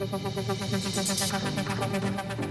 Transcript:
ハハハハ。